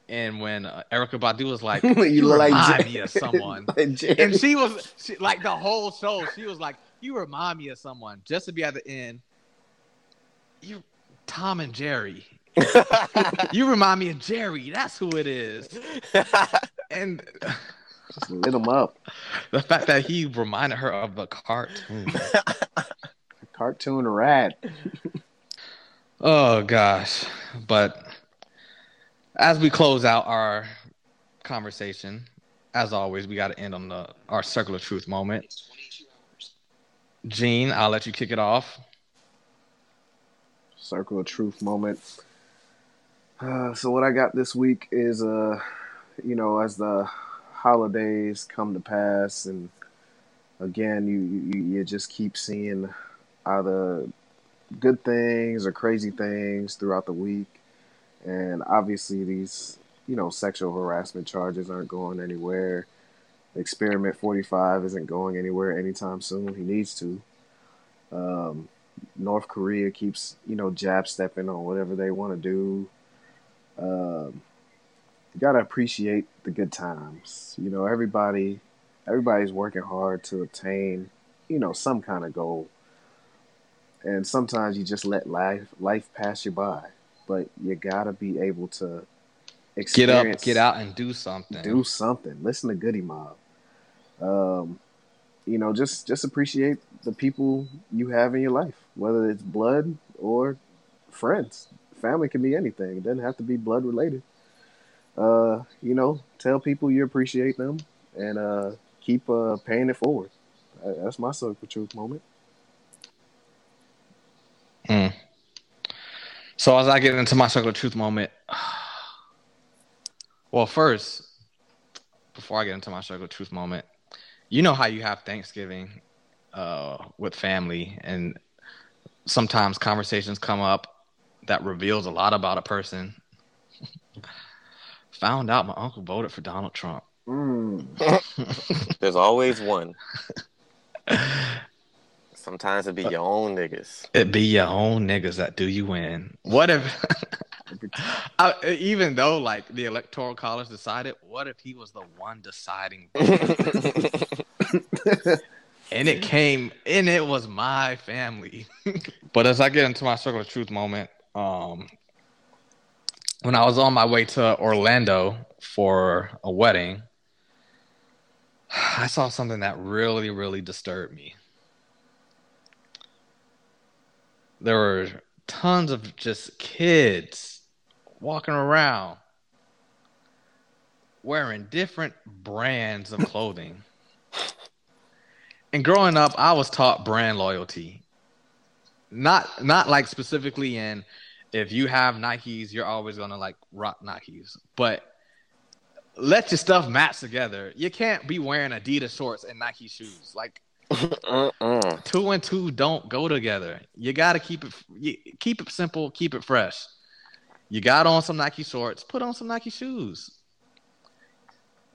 and when uh, Erykah Badu was like, You "You, look like remind Jay- me of someone," Like Jerry. and she was she, like the whole show, she was like, "You remind me of someone," just to be at the end. You, Tom and Jerry. You remind me of Jerry. That's who it is. And Just lit him up. the fact that he reminded her of the cartoon. Cartoon rat. Oh gosh. But as we close out our conversation, as always, we got to end on the our circle of truth moment. Gene, I'll let you kick it off. Circle of truth moment. Uh, so what I got this week is, uh, you know, as the holidays come to pass, and again, you you, you just keep seeing either good things or crazy things throughout the week, and obviously these, you know, sexual harassment charges aren't going anywhere. Experiment 45 isn't going anywhere anytime soon. He needs to. Um, North Korea keeps, you know, jab stepping on whatever they want to do. Um, you gotta appreciate the good times. You know, everybody, everybody's working hard to attain, you know, some kind of goal. And sometimes you just let life life pass you by, but you gotta be able to Get up, get out, and do something. do something. Listen to Goodie Mob. Um, you know, just just appreciate the people you have in your life, whether it's blood or friends. Family can be anything. It doesn't have to be blood related. Uh, you know, tell people you appreciate them and uh, keep uh, paying it forward. That's my circle of truth moment. Mm. So as I get into my circle of truth moment, well, first, before I get into my circle of truth moment, you know how you have Thanksgiving uh, with family, and sometimes conversations come up that reveals a lot about a person. Found out my uncle voted for Donald Trump. Mm. There's always one. Sometimes it be your own niggas. It be your own niggas that do you in. What if, I, even though like the electoral college decided, what if he was the one deciding, and it came, and it was my family. but as I get into my circle of truth moment, um, when I was on my way to Orlando for a wedding, I saw something that really, really disturbed me. there were tons of just kids walking around wearing different brands of clothing. and growing up, I was taught brand loyalty. Not not like specifically in if you have Nikes, you're always gonna like rock Nikes. But let your stuff match together. You can't be wearing Adidas shorts and Nike shoes. Like Mm-mm. two and two don't go together. You got to keep it keep it simple, keep it fresh. You got on some Nike shorts, put on some Nike shoes.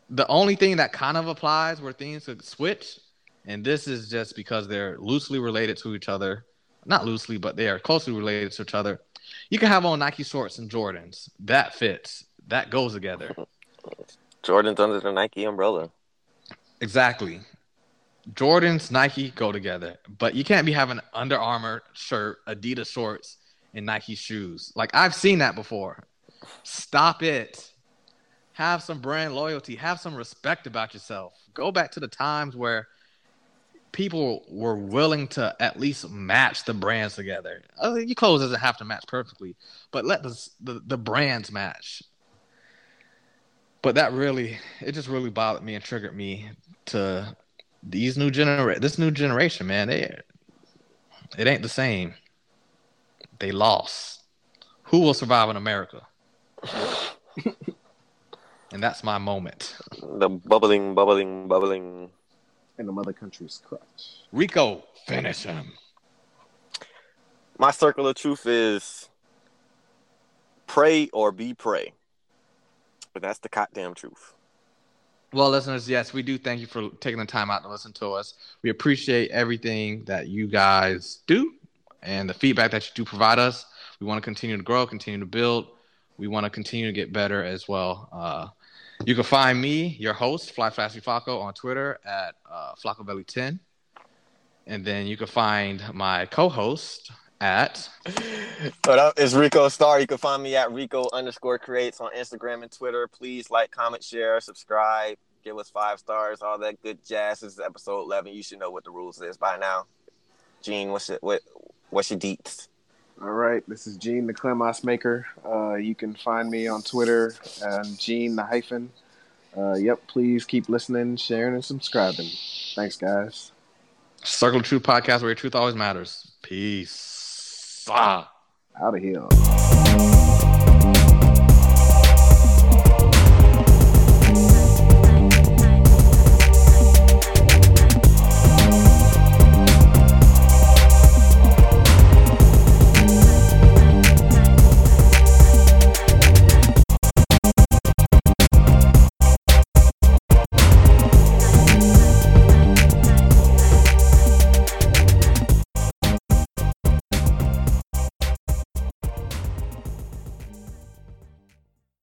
The only thing that kind of applies where things could switch, and this is just because they're loosely related to each other, not loosely, but they are closely related to each other. You can have on Nike shorts and Jordans. That fits. That goes together. Jordan's under the Nike umbrella. Exactly. Jordans, Nike go together, but you can't be having Under Armour shirt, Adidas shorts, and Nike shoes. Like I've seen that before. Stop it. Have some brand loyalty. Have some respect about yourself. Go back to the times where people were willing to at least match the brands together. Uh, your clothes doesn't have to match perfectly, but let the, the the brands match. But that really, it just really bothered me and triggered me to these new generation, this new generation, man. They, it ain't the same. They lost. Who will survive in America? and that's my moment. The bubbling, bubbling, bubbling. In the mother country's crutch. Rico, finish him. My circle of truth is pray or be prey. But that's the goddamn truth. Well, listeners, yes, we do thank you for taking the time out to listen to us. We appreciate everything that you guys do and the feedback that you do provide us. We want to continue to grow, continue to build. We want to continue to get better as well. Uh, you can find me, your host, Fly Flashy Flaco, on Twitter at uh, FlacoBelly10. And then you can find my co-host at. What up? It's Rico Star. You can find me at Rico underscore creates on Instagram and Twitter. Please like, comment, share, subscribe, give us five stars, all that good jazz. This is episode 11. You should know what the rules is by now. Jean, what's it? What, what's your deets? All right, this is Jean the Clemos Maker. Uh, you can find me on Twitter and Jean the hyphen. Uh, yep, please keep listening, sharing, and subscribing. Thanks, guys. Circle of Truth podcast where your truth always matters. Peace. Ah. Out of here.